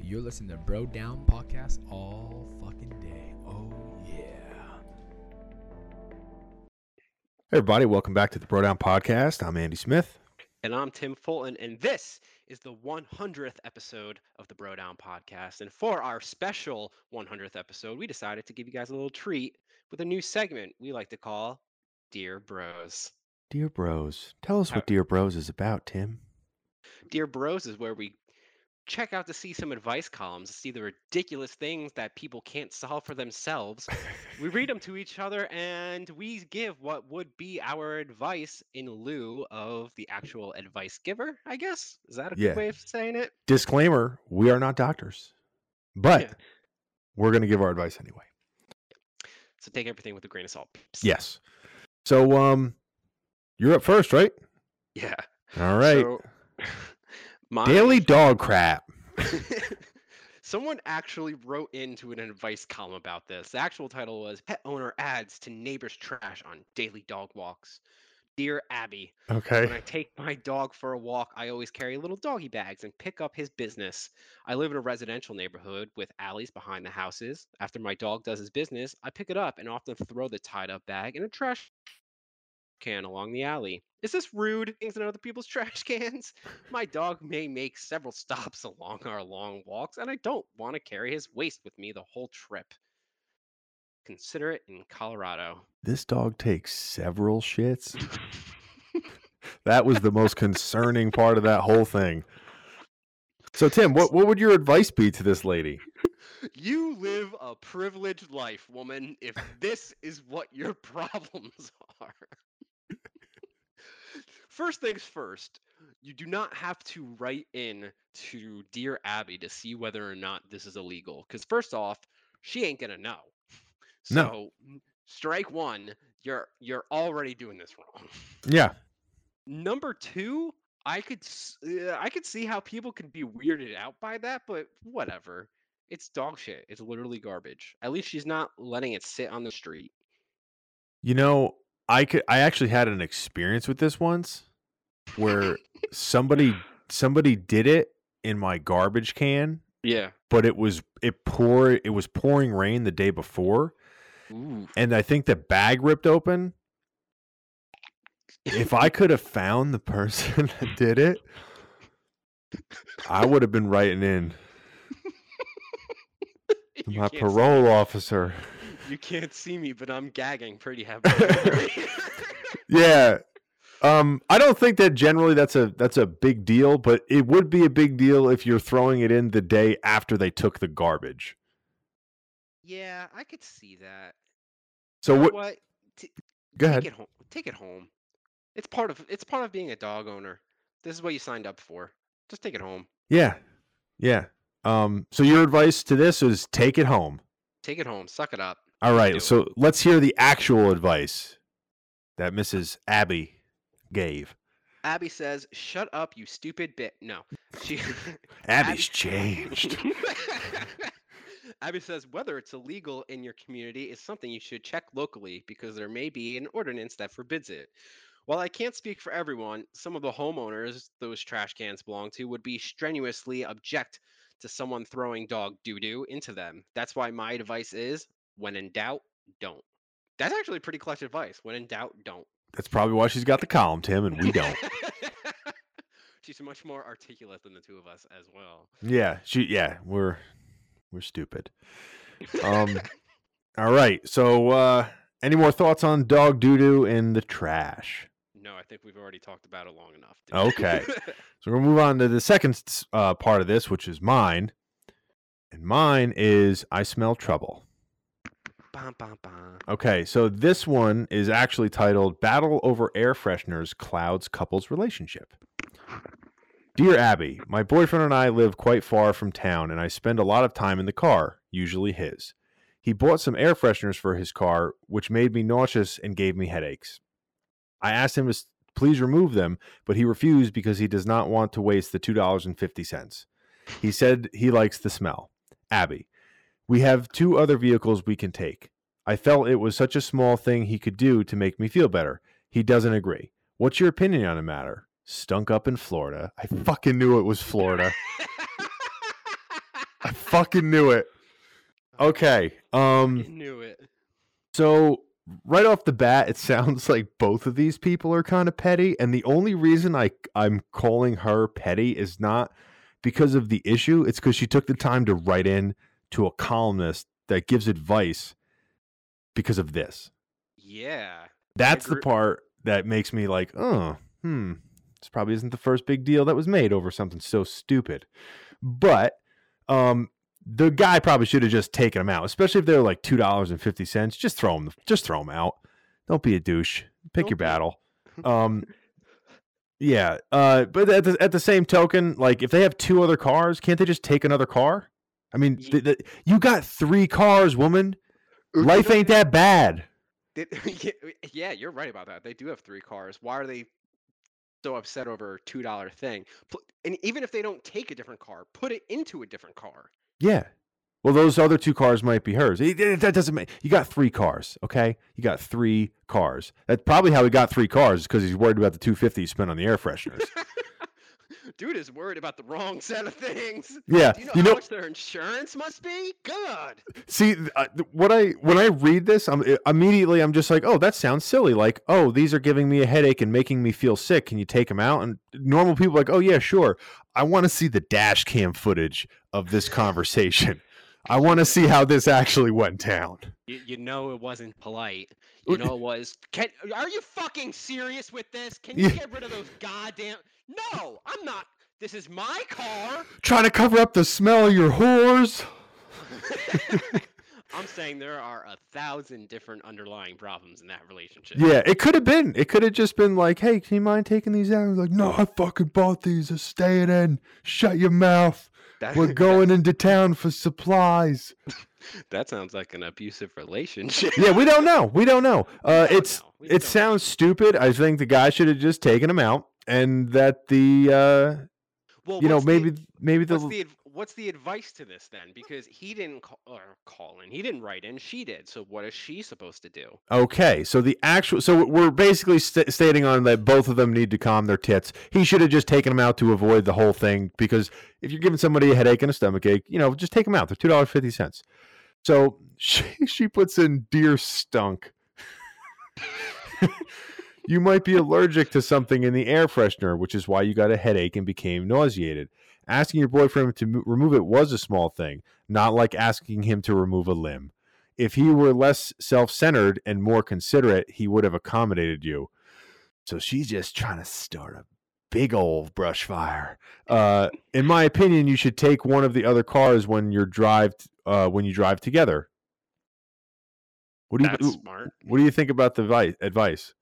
You're listening to Bro Down Podcast all fucking day. Oh, yeah. Hey everybody, welcome back to the Bro Down Podcast. I'm Andy Smith. And I'm Tim Fulton, and this is the 100th episode of the Bro Down podcast. And for our special 100th episode, we decided to give you guys a little treat with a new segment we like to call Dear Bros. Dear Bros, tell us what Dear Bros is about, Tim. Dear Bros is where we check out to see some advice columns to see the ridiculous things that people can't solve for themselves. we read them to each other and we give what would be our advice in lieu of the actual advice giver, I guess. Is that a Yeah. good way of saying it? Disclaimer, we are not doctors, but Yeah. we're going to give our advice anyway. So take everything with a grain of salt. Yes. So, um, you're up first, right? Yeah. All right. So, my, Daily dog crap. Someone actually wrote into an advice column about this. The actual title was Pet Owner Adds to Neighbor's Trash on Daily Dog Walks. Dear Abby, okay. when I take my dog for a walk, I always carry little doggy bags and pick up his business. I live in a residential neighborhood with alleys behind the houses. After my dog does his business, I pick it up and often throw the tied up bag in a trash can along the alley. Is this rude? Things in other people's trash cans? My dog may make several stops along our long walks, and I don't want to carry his waste with me the whole trip. Consider it in Colorado. This dog takes several shits. That was the most concerning part of that whole thing. So, Tim, what, what would your advice be to this lady? You live a privileged life, woman, if this is what your problems are. First things first, you do not have to write in to Dear Abby to see whether or not this is illegal. Because, first off, she ain't to know. So, No. strike one, you're you're already doing this wrong. Yeah. Number two, I could uh, I could see how people can be weirded out by that, but whatever. It's dog shit. It's literally garbage. At least she's not letting it sit on the street. You know, I could I actually had an experience with this once where somebody somebody did it in my garbage can, Yeah. but it was it pour it was pouring rain the day before Ooh. and I think the bag ripped open. If I could have found the person that did it, I would have been writing in my parole officer. You can't see me, but I'm gagging pretty heavily. Yeah. Um, I don't think that generally that's a that's a big deal, but it would be a big deal if you're throwing it in the day after they took the garbage. yeah, I could see that. So You know what? what? T- Go take ahead. it home. Take it home. It's part of it's part of being a dog owner. This is what you signed up for. Just take it home. Yeah, yeah. Um, so your advice to this is take it home. Take it home. Suck it up. All right. So let's hear the actual advice that Mrs. Abby gave. Abby says, "Shut up, you stupid bit." No, she. Abby's changed. Abby says whether it's illegal in your community is something you should check locally because there may be an ordinance that forbids it. While I can't speak for everyone, some of the homeowners those trash cans belong to would be strenuously object to someone throwing dog doo doo into them. That's why my advice is when in doubt, don't. That's actually pretty clutch advice. When in doubt, don't. That's probably why she's got the column, Tim, and we don't. She's much more articulate than the two of us as well. yeah, she. Yeah, we're we're stupid. Um. all right. So, uh, any more thoughts on dog doo doo in the trash? No, I think we've already talked about it long enough. Okay. So we're gonna move on to the second uh, part of this, which is mine, and mine is I smell trouble. Bum, bum, bum. Okay, so this one is actually titled "Battle Over Air Fresheners Clouds Couples Relationship." Dear Abby, my boyfriend and I live quite far from town, and I spend a lot of time in the car, usually his. He bought some air fresheners for his car, which made me nauseous and gave me headaches. I asked him to please remove them, but he refused because he does not want to waste the $2.50. He said he likes the smell. Abby, we have two other vehicles we can take. I felt it was such a small thing he could do to make me feel better. He doesn't agree. What's your opinion on the matter? Stunk up in Florida. I fucking knew it was Florida. I fucking knew it. Okay. Um I knew it. so right off the bat it sounds like both of these people are kind of petty and the only reason I I'm calling her petty is not because of the issue, it's cuz she took the time to write in to a columnist that gives advice because of this. Yeah. That's the part that makes me like, oh, hmm, this probably isn't the first big deal that was made over something so stupid. But um, the guy probably should have just taken them out, especially if they're like two dollars and fifty cents. Just throw them, just throw them out. Don't be a douche. Pick Don't your be- battle. Um, yeah. Uh, but at the, at the same token, like if they have two other cars, can't they just take another car? I mean, Ye- th- th- you got three cars, woman. Life ain't that bad. Yeah, yeah, you're right about that. They do have three cars. Why are they so upset over a two dollar thing? And even if they don't take a different car, put it into a different car. Yeah. Well, those other two cars might be hers. It- it- that doesn't make. You got three cars, okay? You got three cars. That's probably how he got three cars, because he's worried about the two fifty he spent on the air fresheners. Dude is worried about the wrong set of things. yeah, Do you know you how know. much their insurance must be? God. See, uh, what I when I read this, I'm immediately I'm just like, oh, that sounds silly. Like, oh, these are giving me a headache and making me feel sick. Can you take them out? And normal people are like, oh yeah, sure. I want to see the dash cam footage of this conversation. I want to see how this actually went down. You, you know it wasn't polite. You know it was. Can are you fucking serious with this? Can you Yeah. get rid of those goddamn? No, I'm not. This is my car. Trying to cover up the smell of your whores. I'm saying there are a thousand different underlying problems in that relationship. Yeah, it could have been. It could have just been like, "Hey, can you mind taking these out?" Like, no, I fucking bought these. Just stay it in. Shut your mouth. That, We're going into town for supplies. That sounds like an abusive relationship. Yeah, we don't know. We don't know. Uh, don't it's know. It don't know. sounds stupid. I think the guy should have just taken him out, and that the uh, Well, you know what's the- maybe maybe the the what's the advice to this then? Because he didn't call, or call in, he didn't write in, she did. So what is she supposed to do? Okay, so the actual, so we're basically st- stating on that both of them need to calm their tits. He should have just taken them out to avoid the whole thing because if you're giving somebody a headache and a stomach ache, you know, just take them out. They're two dollars fifty cents. So she she puts in dear stunk. you might be allergic to something in the air freshener, which is why you got a headache and became nauseated. Asking your boyfriend to mo- remove it was a small thing, not like asking him to remove a limb if he were less self-centered and more considerate, he would have accommodated you. So she's just trying to start a big old brush fire. Uh, in my opinion, you should take one of the other cars when you're drive uh, when you drive together. What do you That's smart. What do you think about the vi- advice?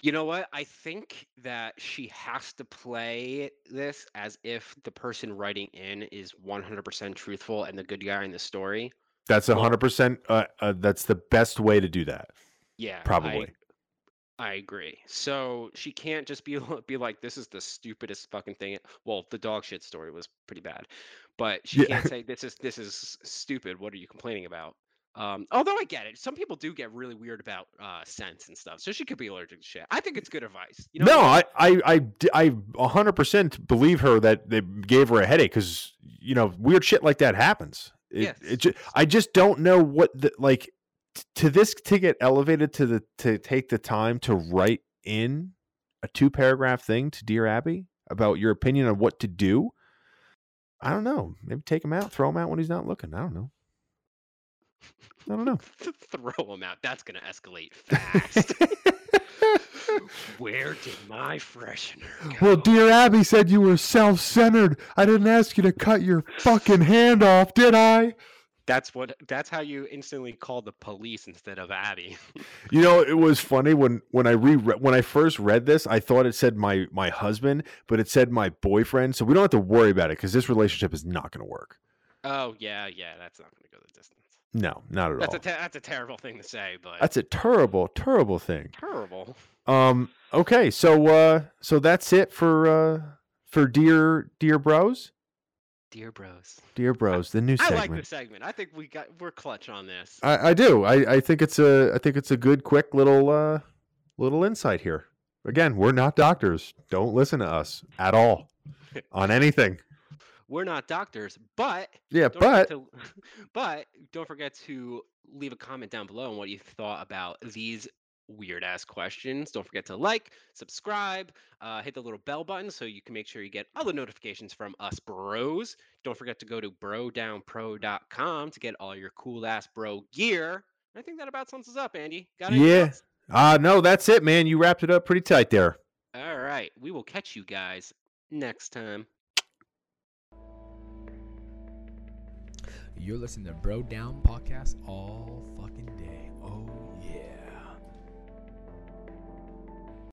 You know what? I think that she has to play this as if the person writing in is 100% truthful and the good guy in the story. That's a hundred percent. Uh, uh, that's the best way to do that. Yeah, I- Probably. I agree. So she can't just be be like, "This is the stupidest fucking thing." Well, the dog shit story was pretty bad, but she Yeah. can't say, "This is this is stupid." What are you complaining about? Um, although I get it, some people do get really weird about uh, scents and stuff, so she could be allergic to shit. I think it's good advice. You know, no, I, I, I, d- I 100% believe her that they gave her a headache because, you know, weird shit like that happens. It, Yes. it ju- I just don't know what the, like, t- to this to get elevated to the, to take the time to write in a two paragraph thing to Dear Abby about your opinion on what to do. I don't know. Maybe take him out, throw him out when he's not looking. I don't know. I don't know. throw them out. That's gonna escalate fast. Where did my freshener go? Well, dear Abby said you were self centered. I didn't ask you to cut your fucking hand off, did I? That's what. That's how you instantly call the police instead of Abby. You know, it was funny when when I re when I first read this, I thought it said my my husband, but it said my boyfriend. So we don't have to worry about it because this relationship is not going to work. Oh yeah, yeah. That's not gonna go the distance. No, not at That's all. a te- that's a terrible thing to say, but That's a terrible, terrible thing. terrible. Um. Okay, so uh, so that's it for uh for dear dear bros, Dear bros, dear bros, the new I segment. I like this segment. I think we got we're clutch on this. I, I do. I, I think it's a I think it's a good, quick little uh little insight here. Again, we're not doctors. Don't listen to us at all on anything. We're not doctors, but Yeah, but to, but don't forget to leave a comment down below on what you thought about these weird ass questions. Don't forget to like, subscribe, uh, hit the little bell button so you can make sure you get all the notifications from us bros. Don't forget to go to brodownpro.com to get all your cool ass bro gear. I think that about sums us up, Andy. Got anything Yeah. else? uh no, that's it, man. You wrapped it up pretty tight there. All right. We will catch you guys next time. You're listening to Bro Down Podcast all fucking day.